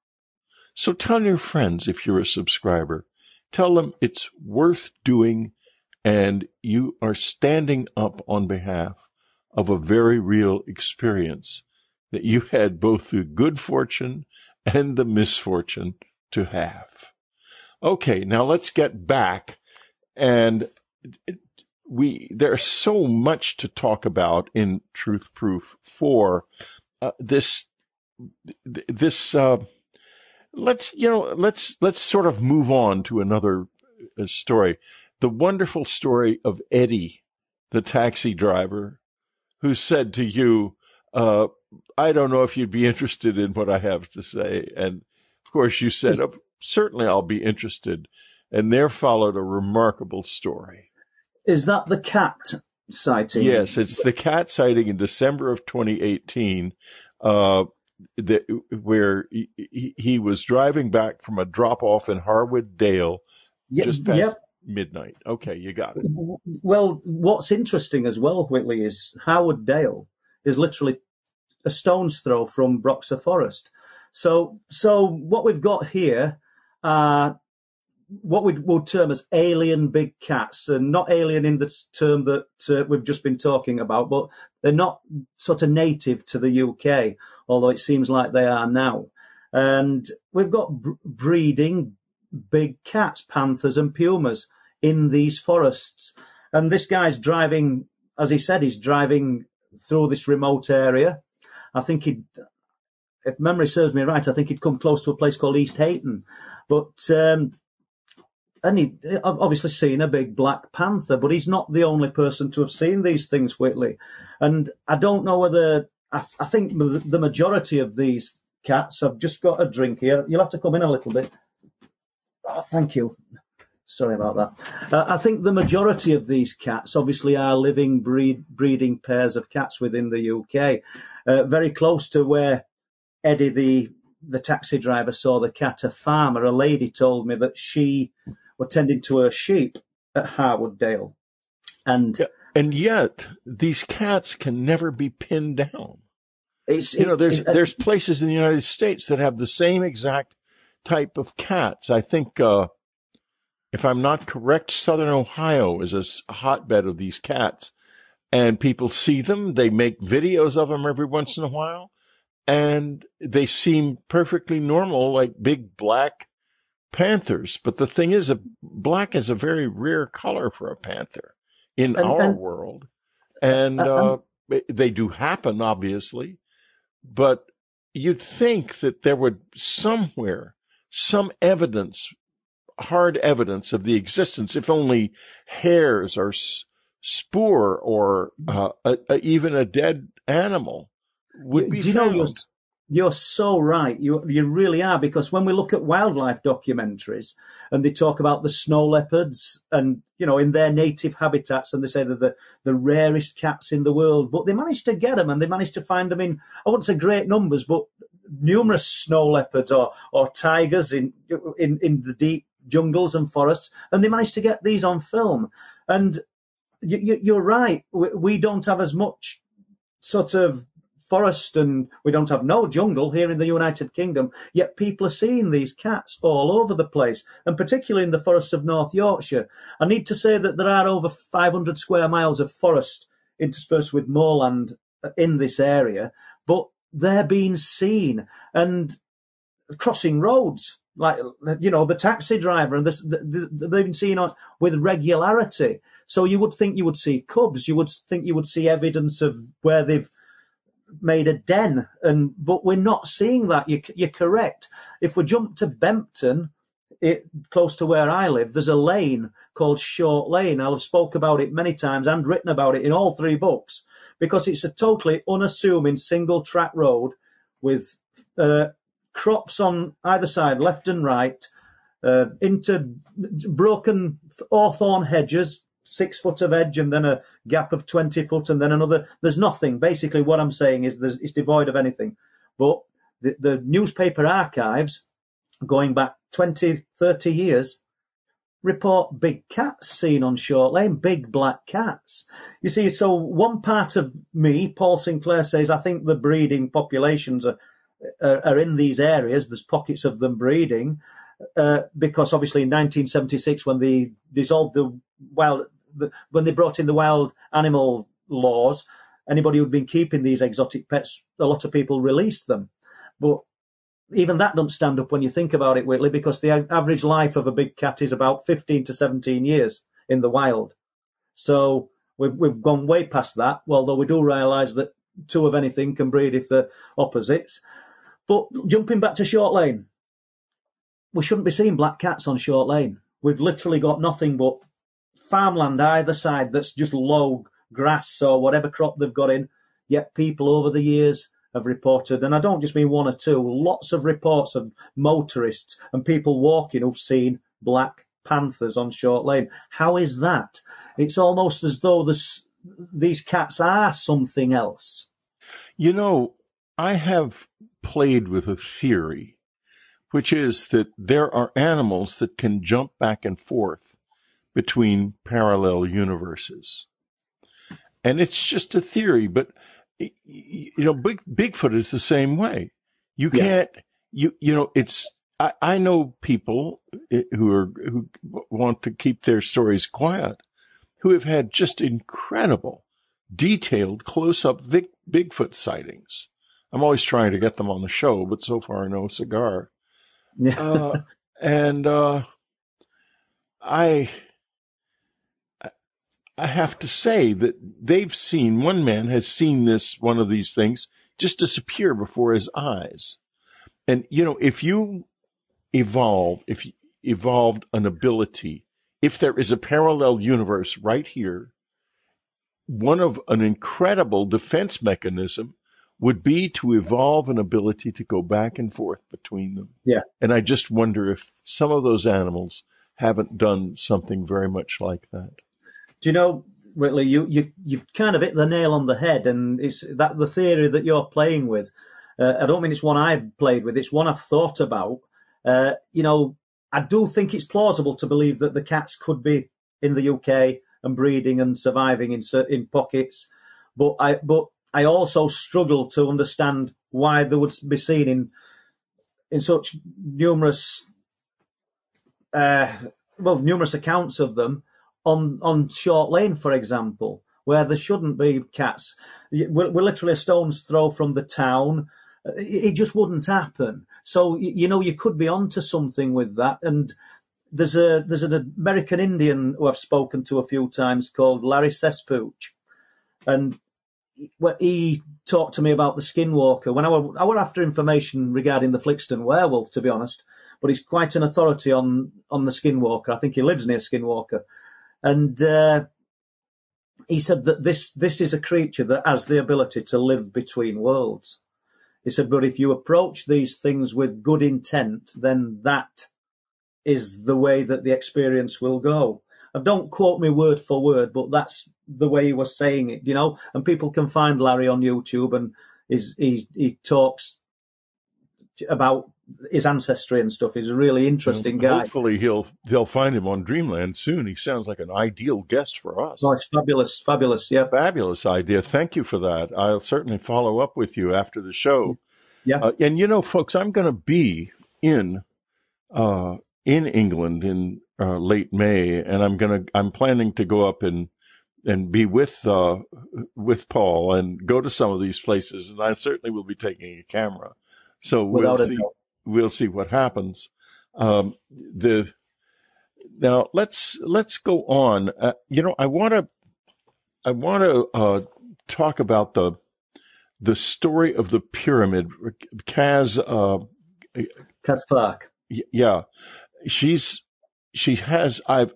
So tell your friends if you're a subscriber, tell them it's worth doing and you are standing up on behalf of a very real experience that you had both the good fortune and the misfortune to have. Okay, now let's get back and we there's so much to talk about in Truth Proof for uh, this this uh, let's you know let's let's sort of move on to another uh, story the wonderful story of Eddie the taxi driver who said to you, uh, I don't know if you'd be interested in what I have to say. And of course, you said, oh, certainly I'll be interested. And there followed a remarkable story. Is that the cat sighting? Yes, it's the cat sighting in December of 2018, uh, that, where he, he, was driving back from a drop off in Harwood Dale yep, just past yep. Midnight. Okay, you got it. Well, what's interesting as well, Whitley, is Harwood Dale is literally a stone's throw from Broxa Forest. So, so what we've got here what we would term as alien big cats, and not alien in the term that uh, we've just been talking about, but they're not sort of native to the UK, although it seems like they are now. And we've got breeding big cats, panthers and pumas in these forests. And this guy's driving, as he said, he's driving through this remote area. I think he'd, if memory serves me right, I think he'd come close to a place called East Ayton. But um, and he I've obviously seen a big black panther, but he's not the only person to have seen these things, Whitley. And I don't know whether I, I think the majority of these cats. I've just got a drink here. You'll have to come in a little bit. Oh, thank you. Sorry about that. Uh, I think the majority of these cats obviously are living breed, breeding pairs of cats within the UK, uh, very close to where Eddie, the the taxi driver, saw the cat. A farmer, a lady, told me that she were tending to her sheep at Harwood Dale. And and yet these cats can never be pinned down. It's, you know, there's it, uh, there's places in the United States that have the same exact type of cats. I think, uh, if I'm not correct, Southern Ohio is a hotbed of these cats, and people see them. They make videos of them every once in a while, and they seem perfectly normal, like big black panthers. But the thing is, a black is a very rare color for a panther in and, our and, world, and uh, uh, they do happen, obviously. But you'd think that there would somewhere some evidence, hard evidence of the existence, if only hairs or s- spoor or uh, a, a, even a dead animal would be Do you found. know you're, you're so right. You you really are because when we look at wildlife documentaries and they talk about the snow leopards and you know in their native habitats and they say they're the, the rarest cats in the world, but they managed to get them and they managed to find them in I wouldn't say great numbers, but numerous snow leopards or or tigers in in in the deep jungles and forests, and they managed to get these on film. And you, you're right. We don't have as much sort of forest and we don't have no jungle here in the United Kingdom, yet people are seeing these cats all over the place, and particularly in the forests of North Yorkshire. I need to say that there are over 500 square miles of forest interspersed with moorland uh, in this area, but they're being seen and crossing roads. Like, you know, the taxi driver and this, the, the, they've been seen on, with regularity. So you would think you would see cubs. You would think you would see evidence of where they've made a den. And, but we're not seeing that. You, you're correct. If we jump to Bempton, it, close to where I live, there's a lane called Short Lane. I've spoke about it many times and written about it in all three books because it's a totally unassuming single track road with uh, crops on either side, left and right, uh, into broken hawthorn hedges, six foot of edge and then a gap of 20 foot and then another. There's nothing. Basically, what I'm saying is it's devoid of anything. But the, the newspaper archives, going back 20, 30 years, report big cats seen on Short Lane, big black cats. You see, so one part of me, Paul Sinclair says, I think the breeding populations are, are, are in these areas. There's pockets of them breeding. Uh, because obviously in 1976, when they dissolved the wild, the, when they brought in the wild animal laws, anybody who'd been keeping these exotic pets, a lot of people released them. But even that doesn't stand up when you think about it, Whitley, because the average life of a big cat is about 15 to 17 years in the wild. So we've, we've gone way past that, although we do realise that two of anything can breed if they're opposites. But jumping back to Short Lane, we shouldn't be seeing black cats on Short Lane. We've literally got nothing but farmland either side that's just low, grass or whatever crop they've got in. Yet people over the years have reported, and I don't just mean one or two, lots of reports of motorists and people walking who've seen black panthers on Short Lane. How is that? It's almost as though this, these cats are something else. You know, I have played with a theory, which is that there are animals that can jump back and forth between parallel universes. And it's just a theory, but you know, Big, Bigfoot is the same way. You can't, yeah. you, you know, it's, I, I know people eh, who are, who want to keep their stories quiet, who have had just incredible, detailed close up Vic, Bigfoot sightings. I'm always trying to get them on the show, but so far no cigar. Yeah. uh, and, uh, I, I have to say that they've seen, one man has seen this, one of these things just disappear before his eyes. And, you know, if you evolve, if you evolved an ability, if there is a parallel universe right here, one of an incredible defense mechanism would be to evolve an ability to go back and forth between them. Yeah. And I just wonder if some of those animals haven't done something very much like that. Do you know, Whitley, you, you, you've kind of hit the nail on the head, and it's that the theory that you're playing with. Uh, I don't mean it's one I've played with, it's one I've thought about. Uh, you know, I do think it's plausible to believe that the cats could be in the UK and breeding and surviving in in pockets, but I but I also struggle to understand why they would be seen in in such numerous uh, well numerous accounts of them on on Short Lane, for example, where there shouldn't be cats. We're, we're literally a stone's throw from the town. It just wouldn't happen. So you know you could be onto something with that. And there's a there's an American Indian who I've spoken to a few times called Larry Cesspooch, and he talked to me about the Skinwalker when I were, I were after information regarding the Flixton werewolf, to be honest. But he's quite an authority on on the Skinwalker. I think he lives near Skinwalker, and uh, he said that this this is a creature that has the ability to live between worlds. He said, but if you approach these things with good intent, then that is the way that the experience will go. And don't quote me word for word, but that's the way he was saying it, you know. And people can find Larry on YouTube, and he's, he he talks about his ancestry and stuff. He's a really interesting well, guy. Hopefully, he'll they'll find him on Dreamland soon. He sounds like an ideal guest for us. Oh, it's fabulous, fabulous, yeah, fabulous idea. Thank you for that. I'll certainly follow up with you after the show. Yeah, uh, and you know, folks, I'm going to be in uh, in England in uh, late May, and I'm gonna I'm planning to go up and and be with uh, with Paul and go to some of these places, and I certainly will be taking a camera. So Without we'll see we'll see what happens. Um, the now let's let's go on. Uh, you know, I want to I want to uh, talk about the the story of the pyramid. Kaz uh, Kaz Clark. Yeah, she's she has. I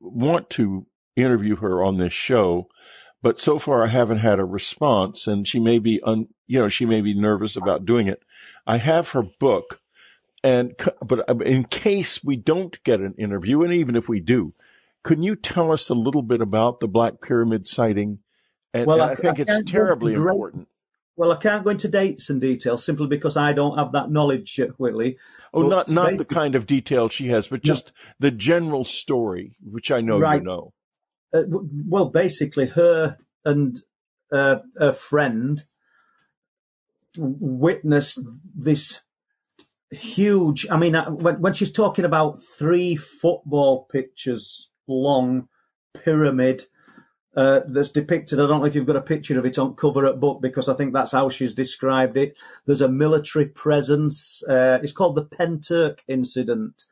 want to interview her on this show, but so far I haven't had a response, and she may be un, you know she may be nervous about doing it. I have her book, and but um, in case we don't get an interview, and even if we do, can you tell us a little bit about the Black Pyramid sighting? And, well, and I, I, think I it's terribly important. Well, I can't go into dates and details simply because I don't have that knowledge, Whitley. Oh, not not the kind of detail she has, but just no. the general story, which I know right. you know. Uh, well, basically, her and uh, a friend witnessed this huge. I mean, uh, when, when she's talking about three football pitches long pyramid uh, that's depicted. I don't know if you've got a picture of it on cover at book because I think that's how she's described it. There's a military presence. Uh, it's called the Pentyrch incident.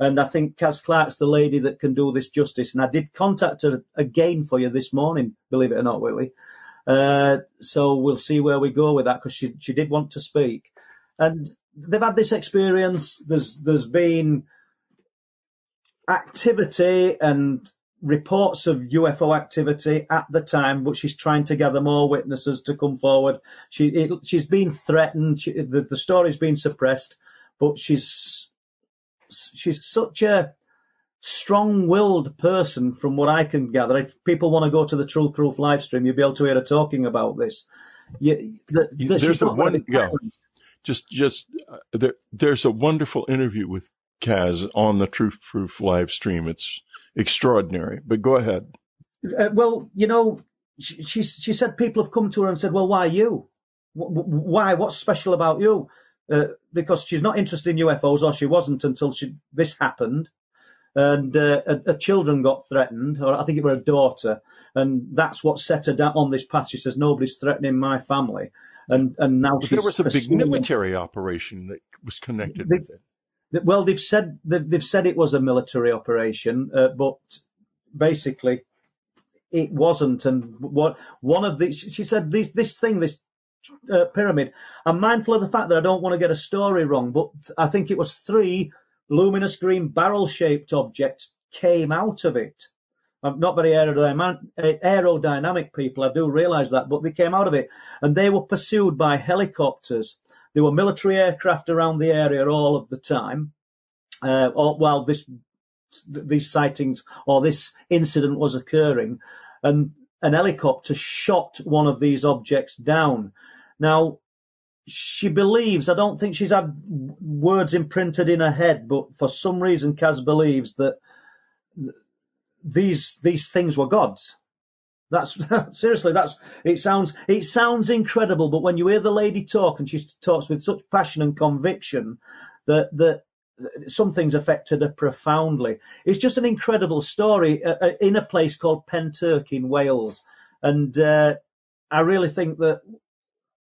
And I think Kaz Clark's the lady that can do this justice. And I did contact her again for you this morning, believe it or not, Willie. Uh, so we'll see where we go with that because she, she did want to speak. And they've had this experience. There's, there's been activity and reports of UFO activity at the time, but she's trying to gather more witnesses to come forward. She it, she's been threatened. She, the the story's been suppressed, but she's she's such a strong-willed person, from what I can gather. If people want to go to the Truth Proof live stream, you'll be able to hear her talking about this. You, the, the, there's a one, yeah, just just uh, there, there's a wonderful interview with Kaz on the Truth Proof live stream. It's extraordinary. But go ahead. Uh, well, you know, she, she, she said people have come to her and said, "Well, why you? Why? What's special about you?" Uh, because she's not interested in UFOs, or she wasn't until she, this happened, and uh, her, children got threatened, or I think it were her daughter, and that's what set her down on this path. She says, "Nobody's threatening my family," and and now there was a big military operation that was connected with it. Well, they've said they've, said it was a military operation, uh, but basically it wasn't. And what one of the she said this this thing this uh, pyramid. I'm mindful of the fact that I don't want to get a story wrong, but I think it was three luminous green barrel shaped objects came out of it. I'm not very aerodynamic people, I do realise that, but they came out of it and they were pursued by helicopters there were military aircraft around the area all of the time. Uh, while this these sightings or this incident was occurring, and an helicopter shot one of these objects down. Now, she believes, I don't think she's had words imprinted in her head, but for some reason, Kaz believes that th- these these things were gods. That's *laughs* seriously, that's it sounds it sounds incredible, but when you hear the lady talk and she talks with such passion and conviction that that some things affected her profoundly. It's just an incredible story uh, uh in a place called Pentyrch in Wales, and uh, I really think that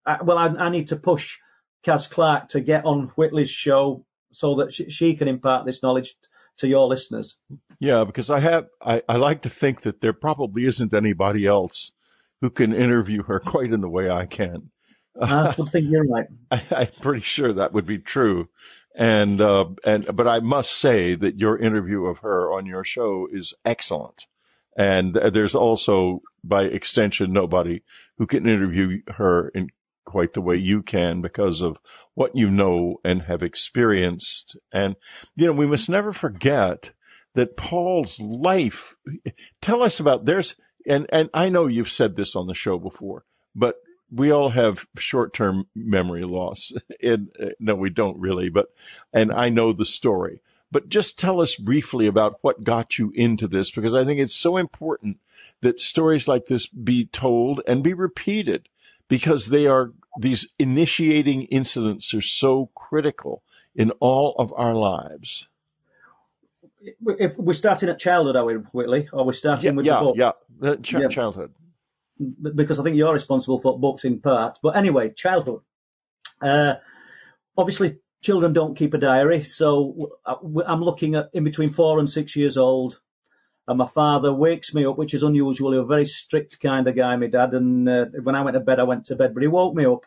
uh, well, I, I, need to push Kaz Clark to get on Whitley's show so that she, she can impart this knowledge to your listeners. Yeah, because I have, I, I like to think that there probably isn't anybody else who can interview her *laughs* quite in the way I can. I would think you're right. *laughs* I, am pretty sure that would be true. And, uh, and, but I must say that your interview of her on your show is excellent. And there's also, by extension, nobody who can interview her in quite the way you can because of what you know and have experienced. And, you know, we must never forget that Paul's life, tell us about there's, and, and I know you've said this on the show before, but we all have short-term memory loss. *laughs* and uh, no, we don't really, but, and I know the story, but just tell us briefly about what got you into this because I think it's so important that stories like this be told and be repeated because they are these initiating incidents are so critical in all of our lives. If we're starting at childhood, are we, Whitley? Or we're starting yeah, with yeah, the book? Yeah, ch- yeah, childhood. Because I think you're responsible for books in part. But anyway, childhood. Uh, obviously, children don't keep a diary, so I'm looking at in between four and six years old and my father wakes me up, which is unusual. He was a very strict kind of guy, my dad. And uh, when I went to bed, I went to bed. But he woke me up,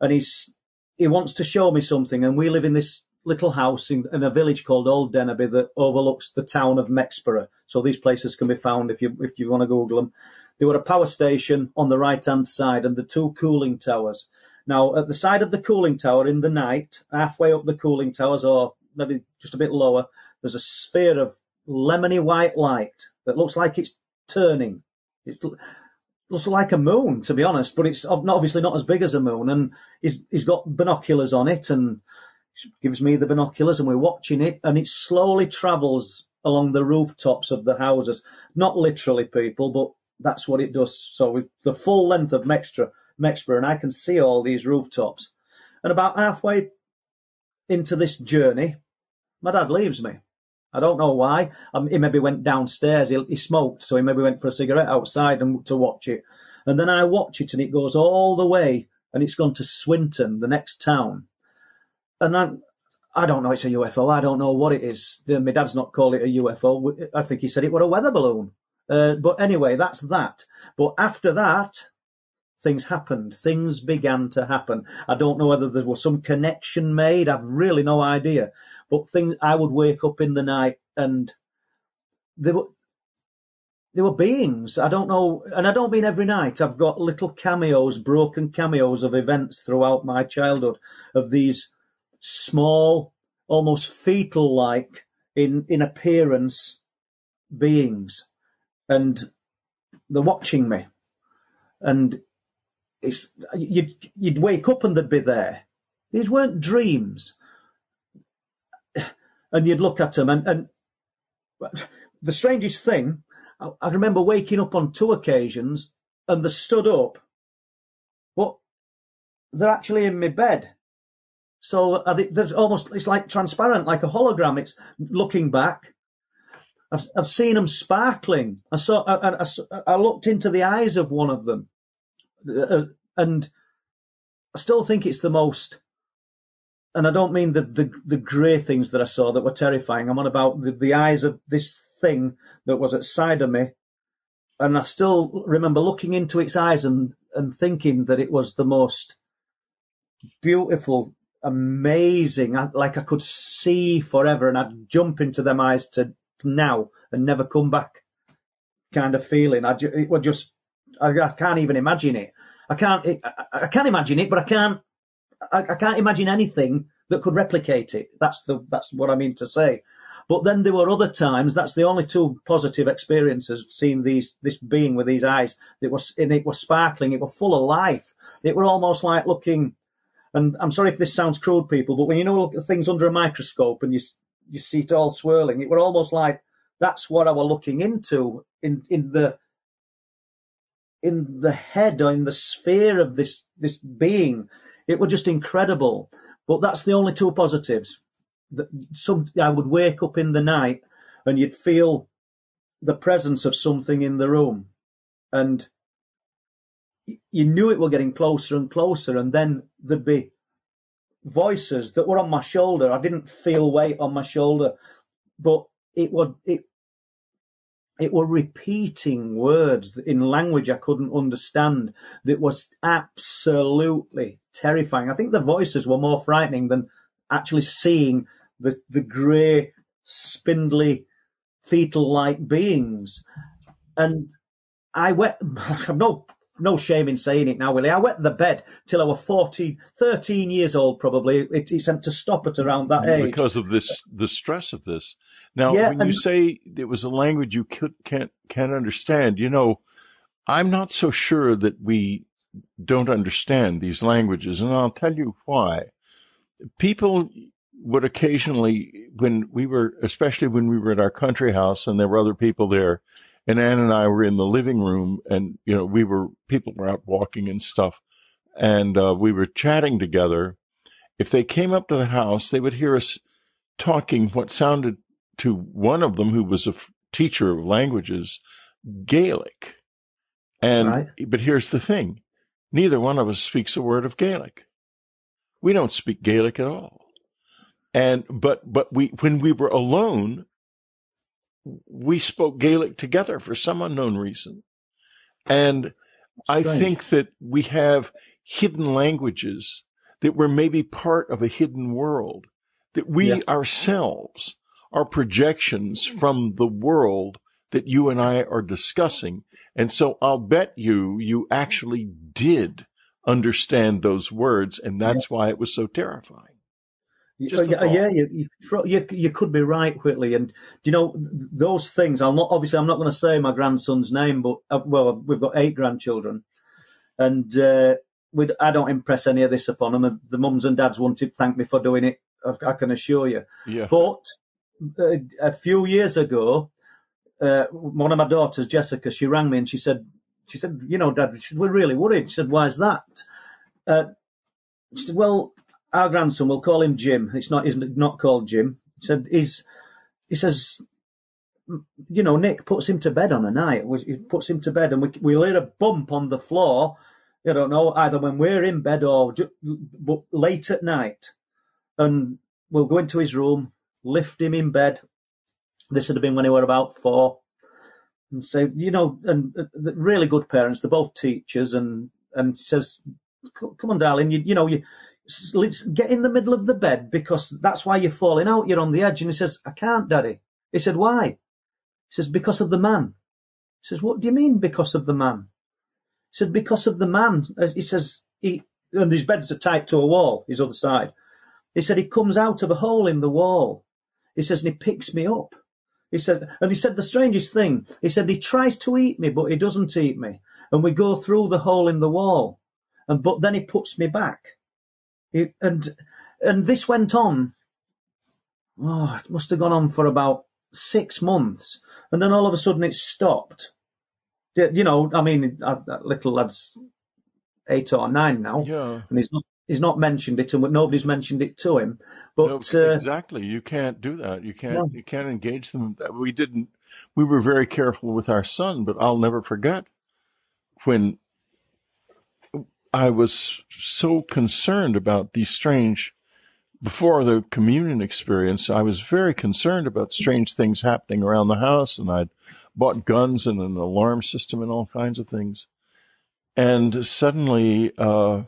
and he's he wants to show me something. And we live in this little house in, in a village called Old Denaby that overlooks the town of Mexborough. So these places can be found if you if you want to Google them. There were a power station on the right hand side and the two cooling towers. Now, at the side of the cooling tower in the night, halfway up the cooling towers, or maybe just a bit lower, there's a sphere of lemony white light that looks like it's turning. It looks like a moon, to be honest, but it's obviously not as big as a moon. And he's, he's got binoculars on it and gives me the binoculars and we're watching it and it slowly travels along the rooftops of the houses. Not literally people, but that's what it does. So with the full length of Mextra, Mexborough and I can see all these rooftops. And about halfway into this journey, my dad leaves me. I don't know why. Um, he maybe went downstairs. He, he, smoked, so he maybe went for a cigarette outside and to watch it. And then I watch it, and it goes all the way, and it's gone to Swinton, the next town. And I, I don't know. It's a UFO. I don't know what it is. My dad's not called it a UFO. I think he said it was a weather balloon. Uh, but anyway, that's that. But after that, things happened. Things began to happen. I don't know whether there was some connection made. I've really no idea. But things, I would wake up in the night and there were, they were beings. I don't know, and I don't mean every night. I've got little cameos, broken cameos of events throughout my childhood of these small, almost fetal-like in in appearance beings, and they're watching me, and it's you'd you'd wake up and they'd be there. These weren't dreams, and you'd look at them, and, and the strangest thing, I, I remember waking up on two occasions, and they stood up, but they're actually in my bed. So there's almost it's like transparent, like a hologram. It's looking back. I've I've seen them sparkling. I saw I, I, I looked into the eyes of one of them, uh, and I still think it's the most. And I don't mean the the, the grey things that I saw that were terrifying. I'm on about the, the eyes of this thing that was at side of me, and I still remember looking into its eyes and and thinking that it was the most beautiful amazing. Like I could see forever, and I'd jump into them eyes to, to now and never come back. Kind of feeling. I it would just. I, I, can't even imagine it. I can't. It, I, I, can't imagine it, but I can't. I, I can't imagine anything that could replicate it. That's the. That's what I mean to say. But then there were other times. That's the only two positive experiences seeing these this being with these eyes. It was and it was sparkling. It was full of life. It were almost like looking and I'm sorry if this sounds crude, people, but when you know things under a microscope and you you see it all swirling, it were almost like that's what I were looking into in in the in the head or in the sphere of this this being. It were just incredible. But that's the only two positives. That some I would wake up in the night and you'd feel the presence of something in the room, and you knew it were getting closer and closer, and then there'd be voices that were on my shoulder. I didn't feel weight on my shoulder, but it would it it were repeating words in language I couldn't understand that was absolutely terrifying. I think the voices were more frightening than actually seeing the the grey, spindly, fetal like beings. And I went *laughs* I've no no shame in saying it now, Willie. I wet the bed till I was 14, 13 years old, probably. It, it seemed to stop at around that age. Because of this, the stress of this. Now, yeah, when and, you say it was a language you could, can't, can't understand, you know, I'm not so sure that we don't understand these languages, and I'll tell you why. People would occasionally, when we were, especially when we were at our country house and there were other people there, and Ann and I were in the living room, and you know we were people were out walking and stuff, and uh, we were chatting together. If they came up to the house, they would hear us talking what sounded to one of them, who was a f- teacher of languages, Gaelic. And right. but here's the thing: neither one of us speaks a word of Gaelic. We don't speak Gaelic at all. And but but we when we were alone, we spoke Gaelic together for some unknown reason. And. I think that we have hidden languages that were maybe part of a hidden world, that we yeah. ourselves are projections from the world that you and I are discussing. And so I'll bet you, you actually did understand those words. And that's yeah. why it was so terrifying. Just yeah, yeah you, you, you could be right, Whitley. And do you know those things. I'll not obviously I'm not going to say my grandson's name, but uh, well, we've got eight grandchildren, and uh, I don't impress any of this upon them. The mums and dads wanted to thank me for doing it. I, I can assure you. Yeah. But uh, a few years ago, uh, one of my daughters, Jessica, she rang me and she said, she said, you know, Dad, said, we're really worried. She said, why is that? Uh, she said, well, our grandson, we'll call him Jim. It's not, he's not called Jim. He said, he's, he says, you know, Nick puts him to bed on a night. He puts him to bed and we, we'll hear a bump on the floor. I don't know, either when we're in bed or just, but late at night. And we'll go into his room, lift him in bed. This would have been when he were about four. And say, you know, and uh, really good parents. They're both teachers. And, and says, come on, darling, you, you know, you, get in the middle of the bed because that's why you're falling out. You're on the edge. And he says, I can't, daddy. He said, why? He says, because of the man. He says, What do you mean because of the man? He said, Because of the man. Uh, he says, he, and his bed's are tight to a wall, his other side. He said, He comes out of a hole in the wall. He says, and he picks me up. He said, and he said the strangest thing. He said, He tries to eat me, but he doesn't eat me. And we go through the hole in the wall. And, but then he puts me back. He, and, and this went on. Oh, it must have gone on for about six months. And then all of a sudden it stopped. You know, I mean, that little lad's eight or nine now. Yeah. And he's not, he's not mentioned it and nobody's mentioned it to him. But, no, uh, exactly. You can't do that. You can't, No. you can't engage them. We didn't, we were very careful with our son, but I'll never forget when I was so concerned about these strange, before the communion experience, I was very concerned about strange things happening around the house, and I'd bought guns and an alarm system and all kinds of things. And suddenly, uh,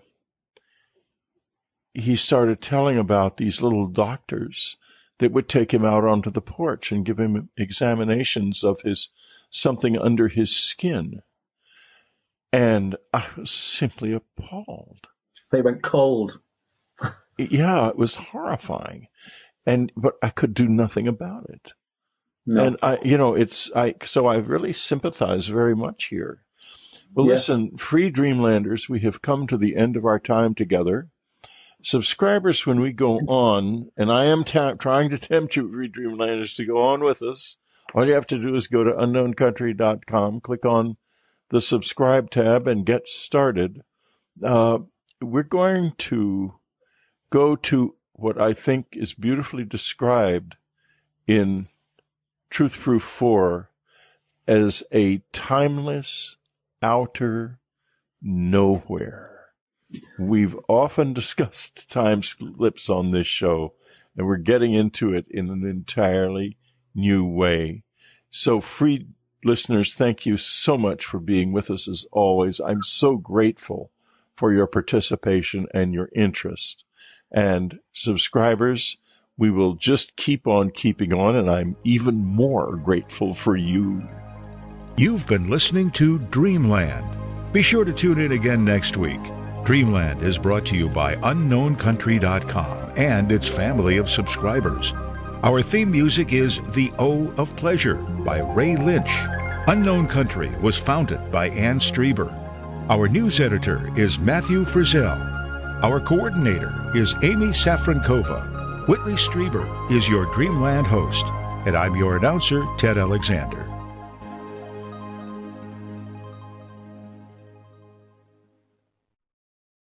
he started telling about these little doctors that would take him out onto the porch and give him examinations of his something under his skin. And I was simply appalled. they went cold. Yeah, it was horrifying. And, but I could do nothing about it. No. And I, you know, it's, I, so I really sympathize very much here. Well, Yeah. listen, free Dreamlanders, we have come to the end of our time together. Subscribers, when we go on, and I am ta- trying to tempt you, free Dreamlanders, to go on with us. All you have to do is go to unknowncountry.com, click on the subscribe tab, and get started. Uh, we're going to go to what I think is beautifully described in Truth Proof 4 as a timeless outer nowhere. We've often *laughs* discussed time slips on this show, and we're getting into it in an entirely new way. So, free listeners, thank you so much for being with us as always. I'm so grateful for your participation and your interest. And subscribers, we will just keep on keeping on, and I'm even more grateful for you. You've been listening to Dreamland. Be sure to tune in again next week. Dreamland is brought to you by UnknownCountry.com and its family of subscribers. Our theme music is The O of Pleasure by Ray Lynch. Unknown Country was founded by Ann Strieber. Our news editor is Matthew Frizzell. Our coordinator is Amy Safrankova. Whitley Strieber is your Dreamland host, and I'm your announcer, Ted Alexander.